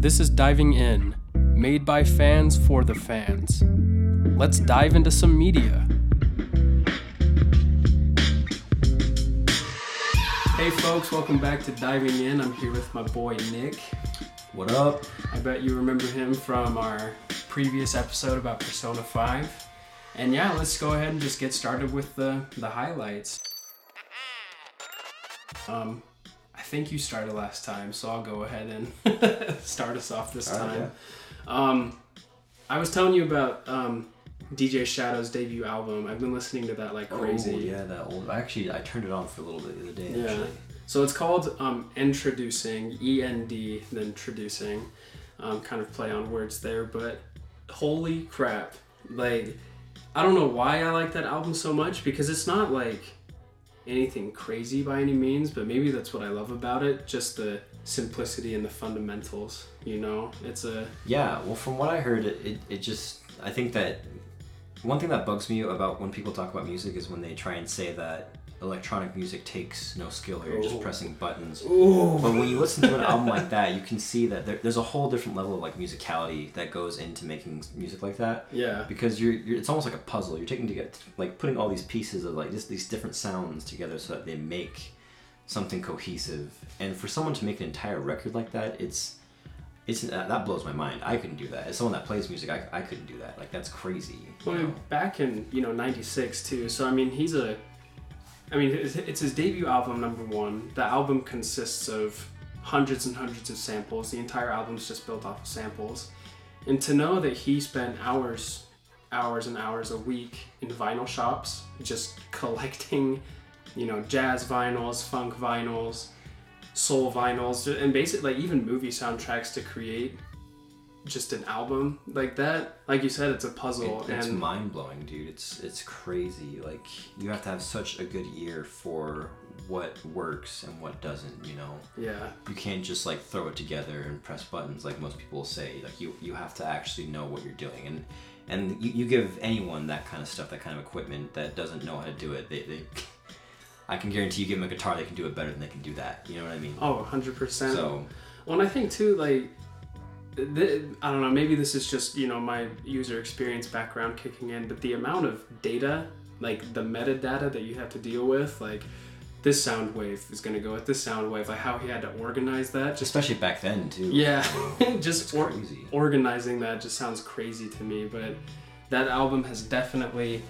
This is Diving In, made by fans for the fans. Let's dive into some media. Hey folks, welcome back to Diving In. I'm here with my boy Nick. What up? I bet you remember him from our previous episode about Persona 5. And yeah, let's go ahead and just get started with the, the highlights. Um, think you started last time, so I'll go ahead and start us off this All right, time. Um, I was telling you about um, DJ Shadow's debut album. I've been listening to that like crazy. Oh, yeah, that old. Actually, I turned it on for a little bit the other day. Yeah. Actually. So it's called um, Endtroducing, E N D, then Introducing. Um, kind of play on words there, but holy crap. Like, I don't know why I like that album so much because it's not like anything crazy by any means, but maybe that's what I love about it. Just the simplicity and the fundamentals, you know? It's a. Yeah. Well, from what I heard, it, it, just. I think that one thing that bugs me about when people talk about music is when they try and say that electronic music takes no skill or you're just pressing buttons. Ooh. But when you listen to an album like that, you can see that there, there's a whole different level of like musicality that goes into making music like that. Yeah. because you're, you're it's almost like a puzzle you're taking to get like putting all these pieces of like just these different sounds together so that they make something cohesive and for someone to make an entire record like that it's it's uh, that blows my mind i couldn't do that as someone that plays music i, I couldn't do that like that's crazy Well, know? back in you know '96 too. So I mean, he's a. I mean, it's, his debut album, number one. The album consists of hundreds and hundreds of samples. The entire album's just built off of samples, and to know that he spent hours, hours and hours a week in vinyl shops just collecting, you know, jazz vinyls, funk vinyls, soul vinyls, and basically like, even movie soundtracks to create just an album like that like you said it's a puzzle It- it's and mind-blowing dude. It's it's crazy. Like you have to have such a good ear for what works and what doesn't you know? Yeah. You can't just like throw it together and press buttons like most people say. Like you you have to actually know what you're doing. And and you, you give anyone that kind of stuff that kind of equipment that doesn't know how to do it they, they i can guarantee you give them a guitar they can do it better than they can do that. You know what i mean? Oh 100% so well and i think too like th- i don't know maybe this is just you know my user experience background kicking in but the amount of data like the metadata that you have to deal with like this sound wave is going to go with this sound wave like how he had to organize that just especially back then too. Yeah. Just or- organizing that just sounds crazy to me but that album has definitely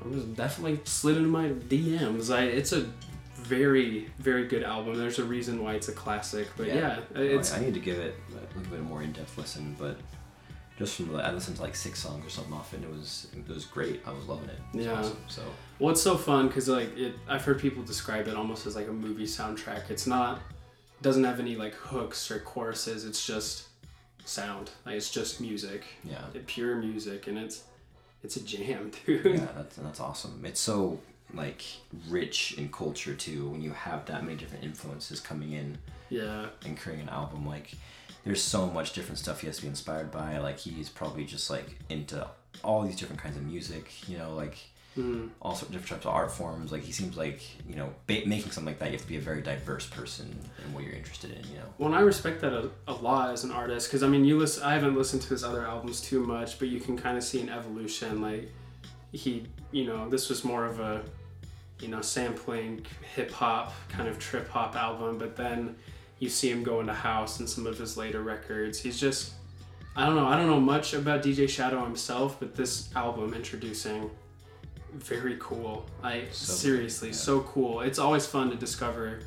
it was definitely slid into my dms I, it's a very very good album. There's a reason why it's a classic but yeah, No, oh, it's I, need to give it a little bit more in-depth listen but just from the, I listened to like six songs or something off and it was it was great. I was loving it, it was Yeah. awesome. so. Well it's so fun because like it i've heard people describe it almost as like a movie soundtrack. It's not doesn't have any like hooks or choruses. It's just sound. Like it's just music. Yeah. Pure music and it's it's a jam dude. Yeah, that's that's awesome. It's so like rich in culture too when you have that many different influences coming in yeah and creating an album. Like there's so much different stuff he has to be inspired by. Like he's probably just like into all these different kinds of music. You know, like Mm. all sorts of different types of art forms. Like he seems like you know ba- making something like that. You have to be a very diverse person in what you're interested in. You know. Well, and I respect that a, a lot as an artist because I mean, you listen. I haven't listened to his other albums too much, but you can kind of see an evolution. Like he, you know, this was more of a, you know, sampling hip hop kind of trip hop album, but then you see him go into house in some of his later records. He's just, I don't know. I don't know much about DJ Shadow himself, but this album Endtroducing. Very cool. I So seriously yeah. so cool. It's always fun to discover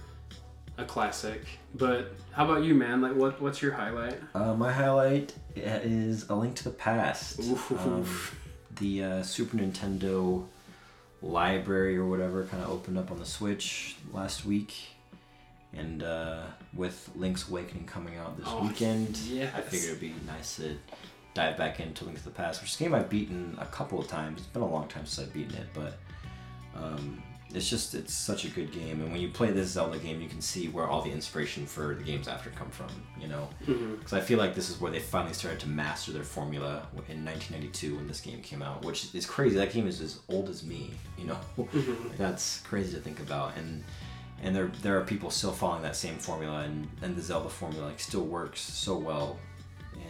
a classic. But how about you, man? Like, what what's your highlight? Uh, my highlight is A Link to the Past. Oof. Um, the uh, Super Nintendo library or whatever kind of opened up on the Switch last week. And uh, with Link's Awakening coming out this Oh, weekend, yes. I figured it'd be nice to dive back into Link to the Past, which is a game I've beaten a couple of times. It's been a long time since I've beaten it, but um, it's just it's such a good game. And when you play this Zelda game, you can see where all the inspiration for the games after come from. You know, because I feel like this is where they finally started to master their formula in 1992 when this game came out, which is crazy. That game is as old as me, you know. Mhm. That's crazy to think about, and and there there are people still following that same formula, and and the Zelda formula like still works so well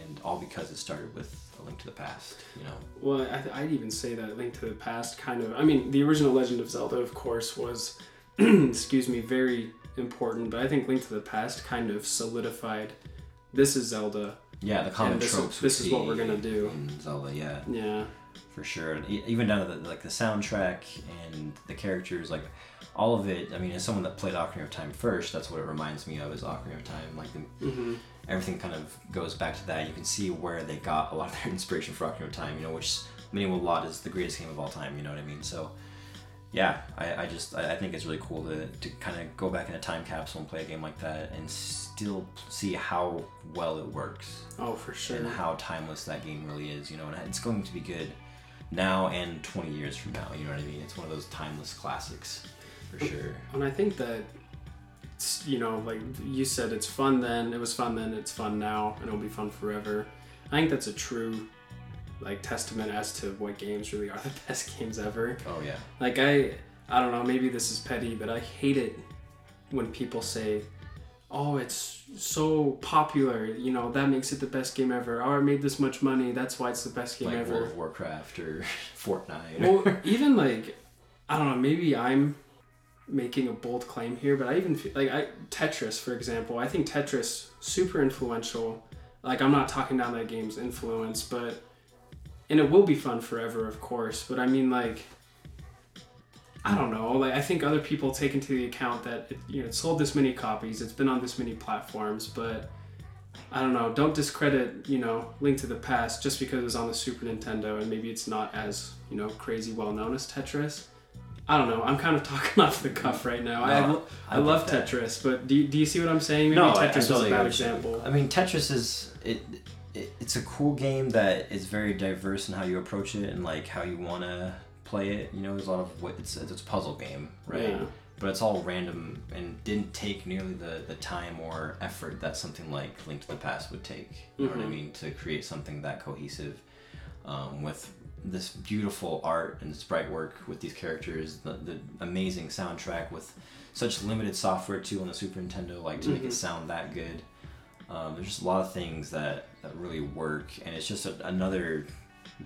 and all because it started with a link to the past. You know. Well, I, I'd even say that Link to the Past kind of. I mean, the original Legend of Zelda, of course, was, excuse me, very important. But I think Link to the Past kind of solidified. This is Zelda. Yeah, the common this is- tropes. this is what we're gonna do. in Zelda. Yeah, Yeah. for sure. And even down to the, like the soundtrack and the characters, like all of it. I mean, as someone that played Ocarina of Time first, that's what it reminds me of is Ocarina of Time. Like the, hmm everything kind of goes back to that. You can see where they got a lot of their inspiration for Ocarina of Time, you know, which many will laud is the greatest game of all time, you know what I mean? So, yeah, I, I just, I, I think it's really cool to, to kind of go back in a time capsule and play a game like that and still see how well it works Oh, for sure. and how timeless that game really is, you know, and it's going to be good now and 20 years from now, you know what I mean? It's one of those timeless classics, for sure. And I think that, you know, like you said, it's fun then, it was fun then, it's fun now, and it'll be fun forever. I think that's a true, like, testament as to what games really are the best games ever. Oh, yeah. Like, I, I don't know, maybe this is petty, but I hate it when people say, oh, it's so popular, you know, that makes it the best game ever. Oh, I made this much money, that's why it's the best game Like ever. World of Warcraft or Fortnite. well, even like I don't know, maybe I'm making a bold claim here, but I even feel like I Tetris, for example. I think Tetris super influential. Like I'm not talking down that game's influence, but and it will be fun forever, of course. But I mean, like I don't know. Like I think other people take into the account that it, you know it sold this many copies, it's been on this many platforms, but I don't know. Don't discredit you know Link to the Past just because it's on the Super Nintendo and maybe it's not as you know crazy well known as Tetris. I don't know. I'm kind of talking off the cuff right now. I, No, I, I love that. Tetris, but do you, do you see what I'm saying? Maybe no, I- I Tetris totally a bad example. I mean, Tetris is it, it. It's a cool game that is very diverse in how you approach it and like how you want to play it. You know, there's a lot of what it's it's a puzzle game, right? Yeah. But it's all random and didn't take nearly the, the time or effort that something like Link to the Past would take. You know what I Mhm. mean? To create something that cohesive um, with this beautiful art and sprite work with these characters, the, the amazing soundtrack with such limited software too on the Super Nintendo, like to make Mhm. it sound that good. Um, there's just a lot of things that, that really work, and it's just a, another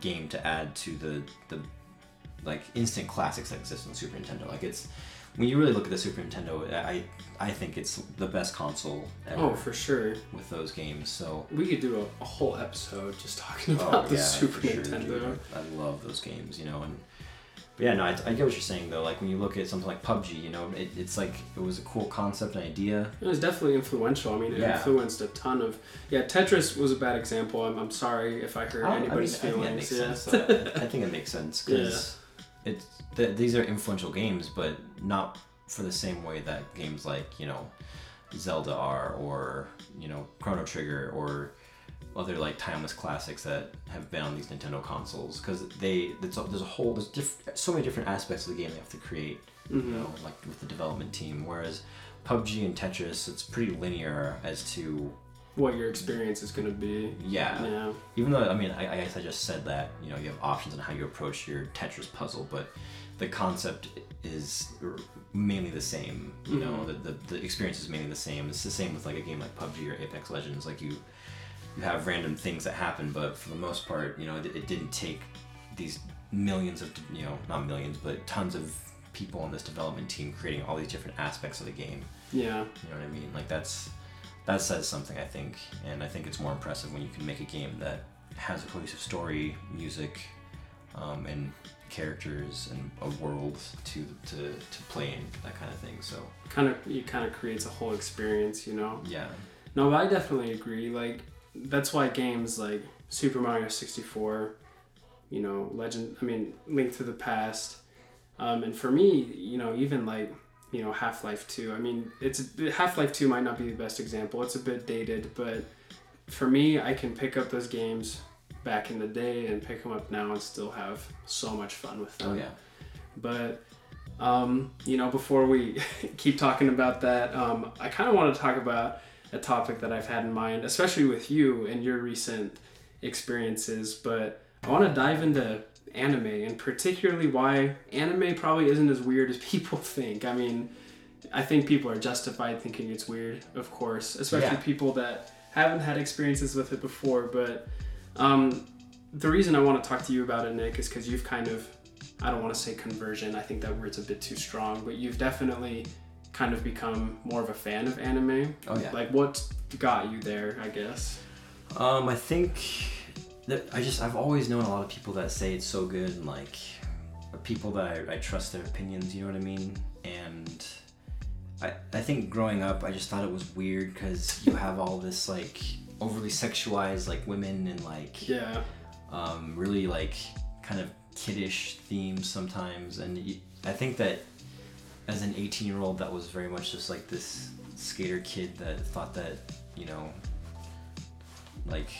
game to add to the the like instant classics that exist on the Super Nintendo. Like it's when you really look at the Super Nintendo, I I think it's the best console ever Oh, for sure. with those games. So We could do a, a whole episode just talking Oh, about the yeah, Super sure, Nintendo. dude. I love those games, you know, and but yeah, no, I, I get what you're saying though. Like when you look at something like PUBG, you know, it, it's like it was a cool concept and idea. It was definitely influential. I mean, it Yeah. influenced a ton of. Yeah, Tetris was a bad example. I'm, I'm sorry if I hurt I- I mean, anybody's I think feelings. yeah. sense. I think it makes sense because it's th- these are influential games, but not for the same way that games like you know Zelda are, or you know Chrono Trigger, or other like timeless classics that have been on these Nintendo consoles. Because they it's, a- there's a whole there's diff- so many different aspects of the game they have to create. You Mhm. know, like with the development team. Whereas PUBG and Tetris, it's pretty linear as to What your experience is going to be. yeah, Yeah. even though I mean I, I guess I just said that you know you have options on how you approach your Tetris puzzle, but the concept is mainly the same. You know Mhm. the, the the experience is mainly the same. It's the same with like a game like PUBG or Apex Legends. Like you you have random things that happen, but for the most part, you know it, it didn't take these millions of you know not millions but tons of people on this development team creating all these different aspects of the game. Yeah. You know what I mean? Like that's that says something I think, and I think it's more impressive when you can make a game that has a cohesive story, music, um, and characters and a world to to to play in that kind of thing. So Kind of, it kind of creates a whole experience, you know? yeah, No, but I definitely agree. Like, that's why games like Super Mario 64, you know, Legend, I mean, Link to the Past, um, and for me, you know, even like, you know, Half Life 2. I mean, it's Half Life 2 might not be the best example, it's a bit dated, but for me, I can pick up those games back in the day and pick them up now and still have so much fun with them. oh yeah, But um, you know, before we keep talking about that, um, I kind of want to talk about a topic that I've had in mind, especially with you and your recent experiences. But I want to dive into anime and particularly why anime probably isn't as weird as people think. I mean, I think people are justified thinking it's weird, of course, especially Yeah. people that haven't had experiences with it before, but um, the reason I want to talk to you about it, Nick, is because you've kind of, I don't want to say conversion, I think that word's a bit too strong, but you've definitely kind of become more of a fan of anime. Oh yeah. Like, what got you there, I guess? Um, I think I just I've always known a lot of people that say it's so good and like people that I, I trust their opinions. You know what I mean? And I I think growing up I just thought it was weird because you have all this like overly sexualized like women and like Yeah. um, really like kind of kiddish themes sometimes and I think that as an 18 year old that was very much just like this skater kid that thought that you know like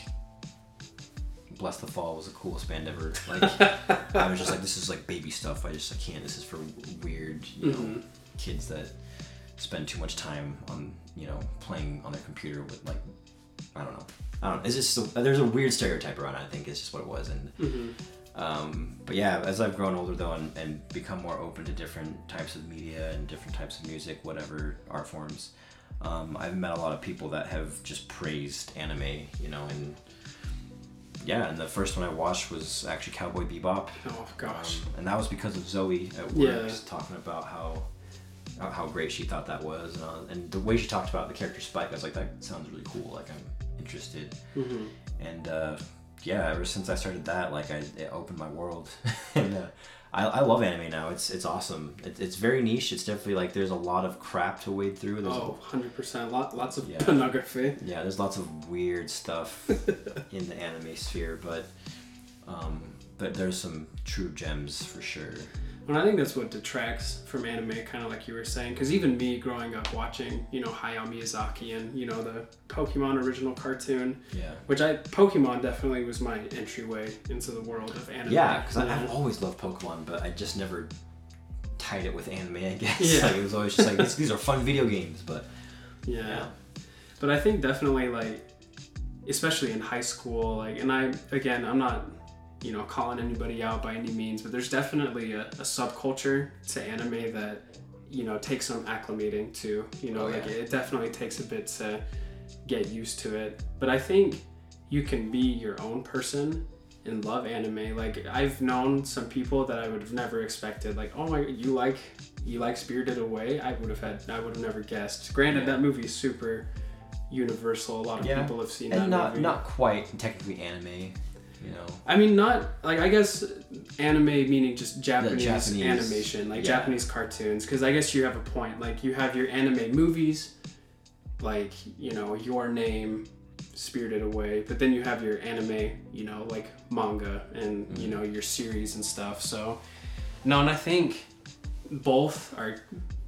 Blessthefall was the coolest band ever. Like i was just like this is like baby stuff. I just i can't this is for weird you know Mhm. kids that spend too much time on you know playing on their computer with like i don't know. I don't know it's just a, there's a weird stereotype around it i think it's just what it was and hmm um, but yeah, as I've grown older though and, and become more open to different types of media and different types of music, whatever art forms, um, I've met a lot of people that have just praised anime, you know, and yeah, and the first one I watched was actually Cowboy Bebop. Oh, gosh. Um, and that was because of Zoe at work Yeah. just talking about how how- great she thought that was, and, uh, and the way she talked about the character Spike, I was like, that sounds really cool. Like I'm interested hmm and uh, yeah, ever since I started that, like I it opened my world, and uh, I, I love anime now. It's it's awesome. It, it's very niche. It's definitely like there's a lot of crap to wade through. There's Oh, 100%. Lot, lots of Yeah. pornography. yeah, there's lots of weird stuff in the anime sphere, but um, but there's some true gems for sure. And I think that's what detracts from anime, kind of like you were saying. Because even me growing up watching, you know, Hayao Miyazaki and, you know, the Pokemon original cartoon, Yeah. which I, Pokemon definitely was my entryway into the world of anime. Yeah, because? I've always loved Pokemon, but I just never tied it with anime. I guess Yeah. like, it was always just like these, these are fun video games, but yeah. yeah, But I think definitely, like, especially in high school, like, and I, again, I'm not, you know, calling anybody out by any means, but there's definitely a, a subculture to anime that, you know, takes some acclimating to, you know, Oh, like, yeah. it definitely takes a bit to get used to it. But I think you can be your own person and love anime. Like, I've known some people that I would have never expected, like, oh my, you like, you like Spirited Away? I would have had, I would have never guessed. Granted, Yeah. that movie is super universal. A lot of Yeah. people have seen that and not movie. not quite technically anime, you know. I mean, not like I guess anime meaning just Japanese, Japanese- animation, like yeah. Japanese cartoons. Because I guess you have a point. Like you have your anime movies, like you know Your Name, Spirited Away, but then you have your anime, you know, like manga and you Mm-hmm. know your series and stuff. So no, and I think both are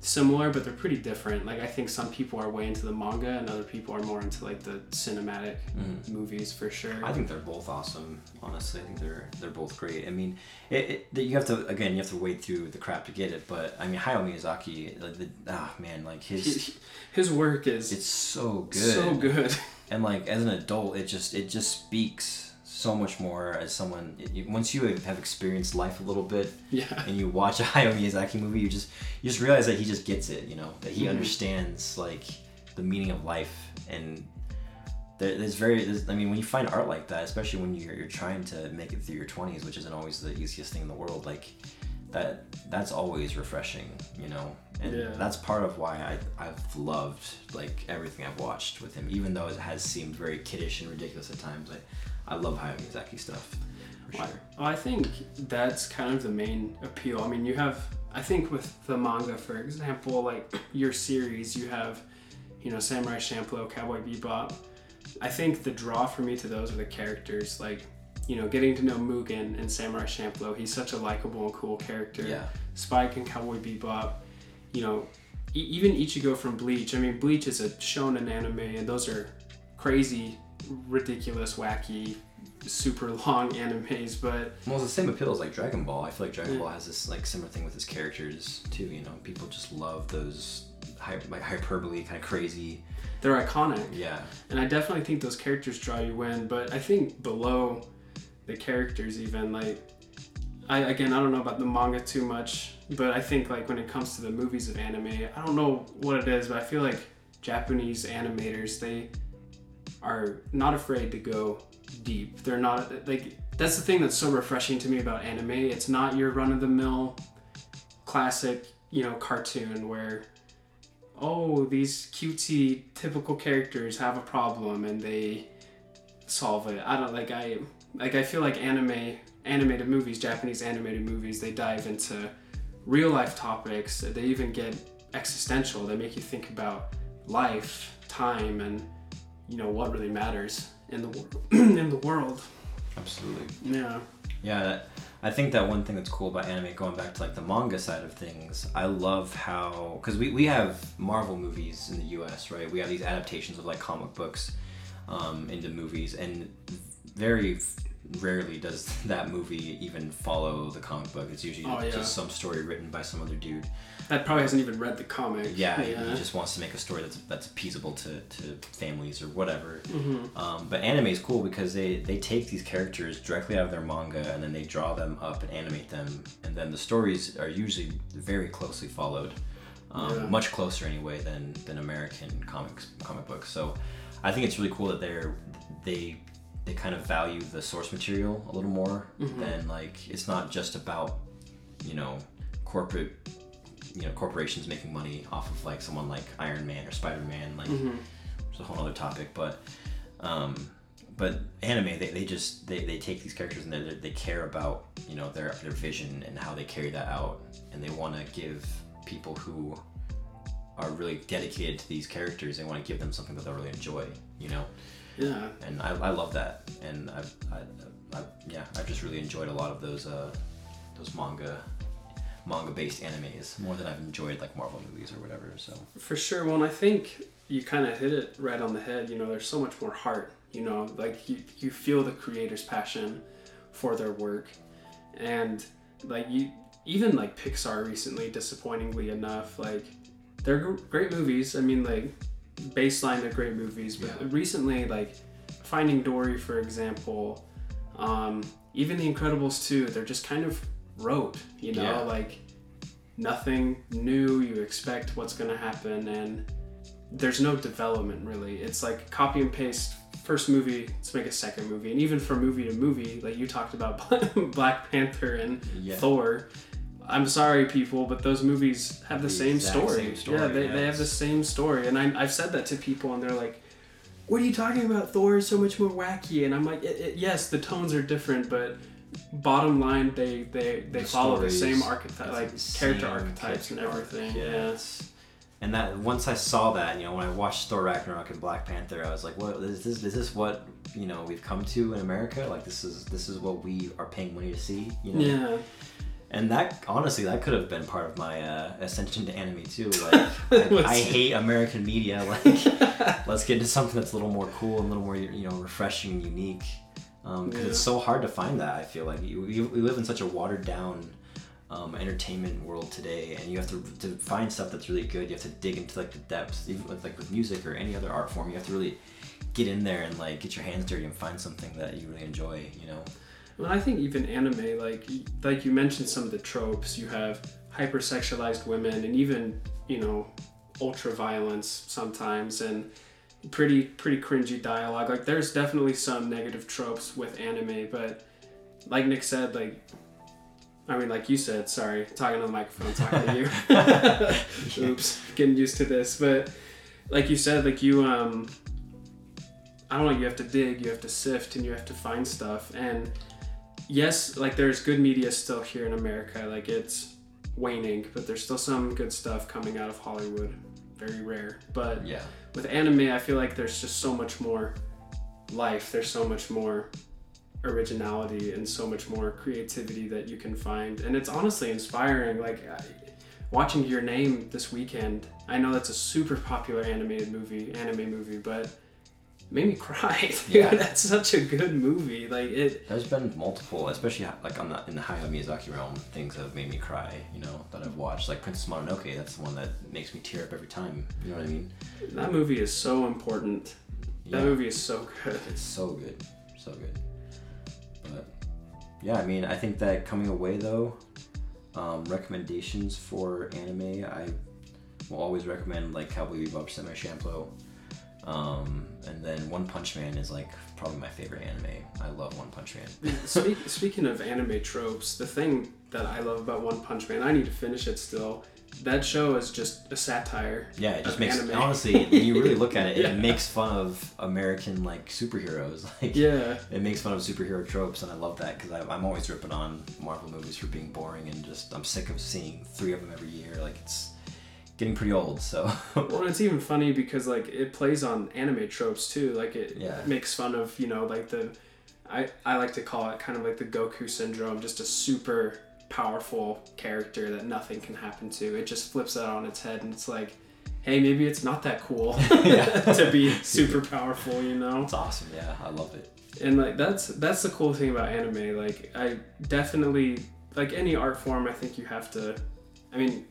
similar, but they're pretty different. Like I think some people are way into the manga, and other people are more into like the cinematic movies for sure. I think they're both awesome. Honestly, I think they're they're both great. I mean, it, it, you have to again you have to wade through the crap to get it. But I mean, Hayao Miyazaki, like the ah man, like his He- his work is it's so good. so good. And like as an adult, it just it just speaks so much more as someone. Once you have experienced life a little bit, yeah. and you watch a Hayao Miyazaki movie, you just you just realize that he just gets it. You know that he Mhm. understands like the meaning of life, and there, there's very. There's, I mean, when you find art like that, especially when you're you're trying to make it through your twenties, which isn't always the easiest thing in the world, like that that's always refreshing. You know, and Yeah. that's part of why I I've loved like everything I've watched with him, even though it has seemed very kiddish and ridiculous at times. I I love Hayao Miyazaki stuff for Well, sure. I think that's kind of the main appeal. I mean, you have, I think with the manga, for example, like your series, you have, you know, Samurai Champloo, Cowboy Bebop. I think the draw for me to those are the characters. Like, you know, getting to know Mugen and Samurai Champloo. He's such a likable and cool character. Yeah. Spike and Cowboy Bebop. You know, e- even Ichigo from Bleach. I mean, Bleach is a shonen anime, and those are crazy, ridiculous, wacky, super long animes. But Well, it's the same appeal as like Dragon Ball. I feel like Dragon Yeah. Ball has this like similar thing with its characters too. You know, people just love those hy- like hyperbole, kind of crazy. they're iconic. Yeah, And I definitely think those characters draw you in, but I think below the characters even like I again I don't know about the manga too much, but I think like when it comes to the movies of anime, I don't know what it is, but I feel like Japanese animators they are not afraid to go deep. They're not like that's the thing that's so refreshing to me about anime. It's not your run of the mill classic, you know, cartoon where oh, these cutesy typical characters have a problem and they solve it. I don't like I like I feel like anime animated movies, Japanese animated movies, they dive into real life topics. They even get existential. They make you think about life, time, and you know what really matters in the world. in the world. Absolutely. Yeah. Yeah, that, I think that one thing that's cool about anime, going back to like the manga side of things, I love how because we, we have Marvel movies in the U.S. right? We have these adaptations of like comic books um, into movies, and very rarely does that movie even follow the comic book. It's usually Oh, yeah. just some story written by some other dude. That probably hasn't even read the comic. Yeah, he- he just wants to make a story that's that's appeasable to, to families or whatever. Mm-hmm. Um, but anime is cool because they they take these characters directly out of their manga and then they draw them up and animate them, and then the stories are usually very closely followed, um, Yeah. much closer anyway than than American comics comic books. So I think it's really cool that they're they they kind of value the source material a little more Mhm. than like it's not just about you know corporate you know corporations making money off of like someone like Iron Man or Spider Man like hmm it's a whole other topic, but um, but anime they, they just they, they take these characters and they they care about you know their their vision and how they carry that out, and they want to give people who are really dedicated to these characters. They want to give them something that they'll really enjoy, you know. Yeah. And I, I love that, and I've I, I, yeah I've just really enjoyed a lot of those uh, those manga manga based animes more than I've enjoyed like Marvel movies or whatever. So For sure. Well, and I think you kind of hit it right on the head. You know, there's so much more heart. You know, like you, you feel the creator's passion for their work. And like you, even like Pixar recently, disappointingly enough, like they're great movies. I mean, like baseline, they're great movies. But Yeah. recently, like Finding Dory, for example, um, even The Incredibles 2, they're just kind of rote, you know, Yeah. like nothing new. You expect what's going to happen, and there's no development really. It's like copy and paste. First movie, let's make a second movie, and even from movie to movie, like you talked about Black Panther and yeah. Thor. I'm sorry, people, but those movies have the, The same, story. same story, Yeah, they, yeah, they have the same story, and I, I've said that to people, and they're like, "What are you talking about? Thor is so much more wacky." And I'm like, it, it, "Yes, the tones are different, but bottom line, they they, they The follow the same archetype, like character archetypes and arc, everything." yeah, it's- And that once I saw that, you know, when I watched Thor Ragnarok and Black Panther, I was like, "What is this? Is this what you know we've come to in America? Like this is this is what we are paying money to see?" You know. Yeah. And that honestly, that could have been part of my uh, ascension to anime too. Like, I, I hate American media. Like, let's get into something that's a little more cool and a little more you know refreshing and unique. Because Yeah. it's so hard to find that. I feel like you, you, we live in such a watered down um, entertainment world today, and you have to to find stuff that's really good. You have to dig into like the depths, even with like with music or any other art form. You have to really get in there and like get your hands dirty and find something that you really enjoy. You know. Well, I think even anime, like like you mentioned, some of the tropes. You have hypersexualized women, and even you know, ultra violence sometimes, and pretty pretty cringy dialogue. Like there's definitely some negative tropes with anime, but like Nick said, like I mean, like you said, sorry, talking on the microphone, talking to you. Oops, getting used to this, but like you said, like you um. I don't know. You have to dig, you have to sift, and you have to find stuff. And yes, like there's good media still here in America. Like it's waning, but there's still some good stuff coming out of Hollywood. Very rare. But Yeah. with anime, I feel like there's just so much more life. There's so much more originality and so much more creativity that you can find. And it's honestly inspiring. Like I, watching Your Name this weekend, I know that's a super popular animated movie, anime movie, but made me cry. Dude, Yeah. that's such a good movie. Like it There's been multiple, especially like on the in the Hayao Miyazaki realm, things that have made me cry. You know that I've watched, like Princess Mononoke. That's the one that makes me tear up every time. You know what I mean? That movie is so important. That movie is so good. It's so good, so good. But yeah, I mean, I think that coming away though, um, recommendations for anime, I will always recommend like Cowboy Bebop, Samurai Champloo. Um, and then One Punch Man is like probably my favorite anime. I love One Punch Man. Speak, speaking of anime tropes, the thing that I love about One Punch Man, I need to finish it still. That show is just a satire. Yeah, it just makes anime. honestly when you really look at it, Yeah. it makes fun of American like superheroes. Like Yeah, it makes fun of superhero tropes, and I love that because I'm always ripping on Marvel movies for being boring and just I'm sick of seeing three of them every year. Like it's getting pretty old. So well, it's even funny because like it plays on anime tropes too. Like it Yeah. makes fun of you know like the, I I like to call it kind of like the Goku syndrome, just a super powerful character that nothing can happen to. It just flips that on its head, and it's like, hey, maybe it's not that cool to be super powerful, you know. it's awesome. Yeah, I love it. and like that's that's the cool thing about anime like i definitely like any art form i think you have to i mean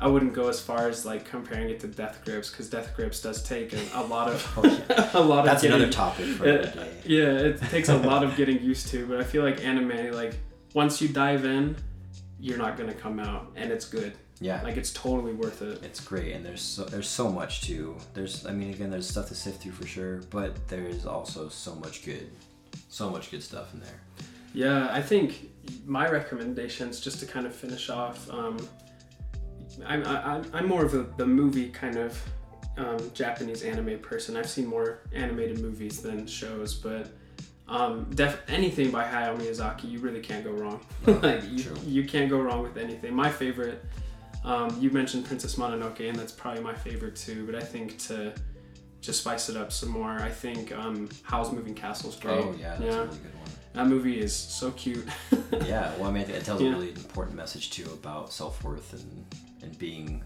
i wouldn't go as far as like comparing it to death grips because death grips does take a, a lot of Oh, yeah. a lot That's of getting, another topic for another day. yeah it takes a lot of getting used to but i feel like anime like once you dive in you're not gonna come out and it's good Yeah. like it's totally worth it It's great, and there's so, there's so much too. There's I mean, again, there's stuff to sift through for sure, but there's also so much good, so much good stuff in there. Yeah, I think my recommendations, just to kind of finish off, um, I'm, I, I'm more of a, the movie kind of um, Japanese anime person. I've seen more animated movies than shows, but um, def- anything by Hayao Miyazaki, you really can't go wrong. like you, True. you can't go wrong with anything. My favorite, um, you mentioned Princess Mononoke, and that's probably my favorite too. But I think to just spice it up some more, I think um, Howl's Moving Castle is great. Oh yeah, that's a really good one. That movie is so cute. Yeah, well, I mean, it tells Yeah. a really important message too about self worth and and being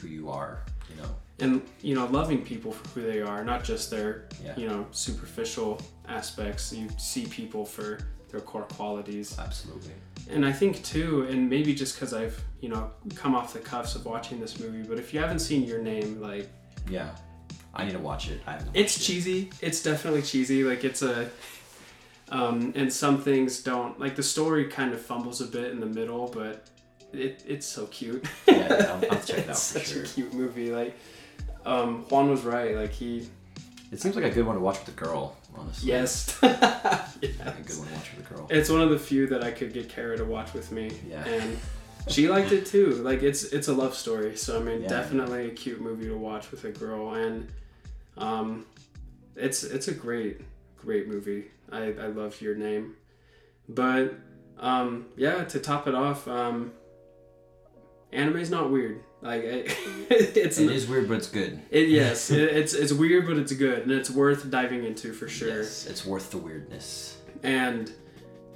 who you are. You know. and you know, loving people for who they are, not just their Yeah. you know superficial aspects. You see people for their core qualities, Absolutely. and I think too, and maybe just because I've you know come off the cuffs of watching this movie, but if you haven't seen Your Name, like Yeah. I need to watch it. I it's it. cheesy. It's definitely cheesy. Like it's a. Um, and some things don't like the story kind of fumbles a bit in the middle, but it, it's so cute. Yeah, yeah, I'll- I'll check it out such sure. a cute movie. Like um, Juan was right. Like he It seems like a good one to watch with a girl. Honestly. yes, Like a good one to watch with a girl. It's one of the few that I could get Kara to watch with me, Yeah. and she liked it too. Like it's it's a love story, so I mean, Yeah. definitely a cute movie to watch with a girl, and um, it's it's a great great movie. I I love your name, but um, yeah, to top it off, um, anime's not weird. Like it, it's It is weird, but it's good. It, yes, it, it's it's weird, but it's good, and it's worth diving into for sure. Yes, it's worth the weirdness. And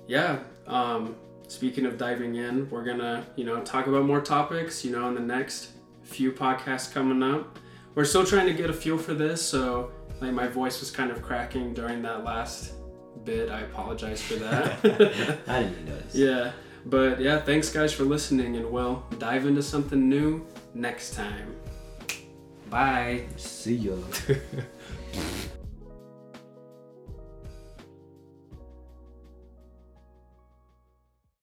yeah, um, speaking of diving in, we're gonna you know talk about more topics. You know, in the next few podcasts coming up. We're still trying to get a feel for this, so like my voice was kind of cracking during that last bit. I apologize for that. I didn't even notice. yeah, but yeah, thanks guys for listening, and we'll dive into something new next time. Bye. See ya.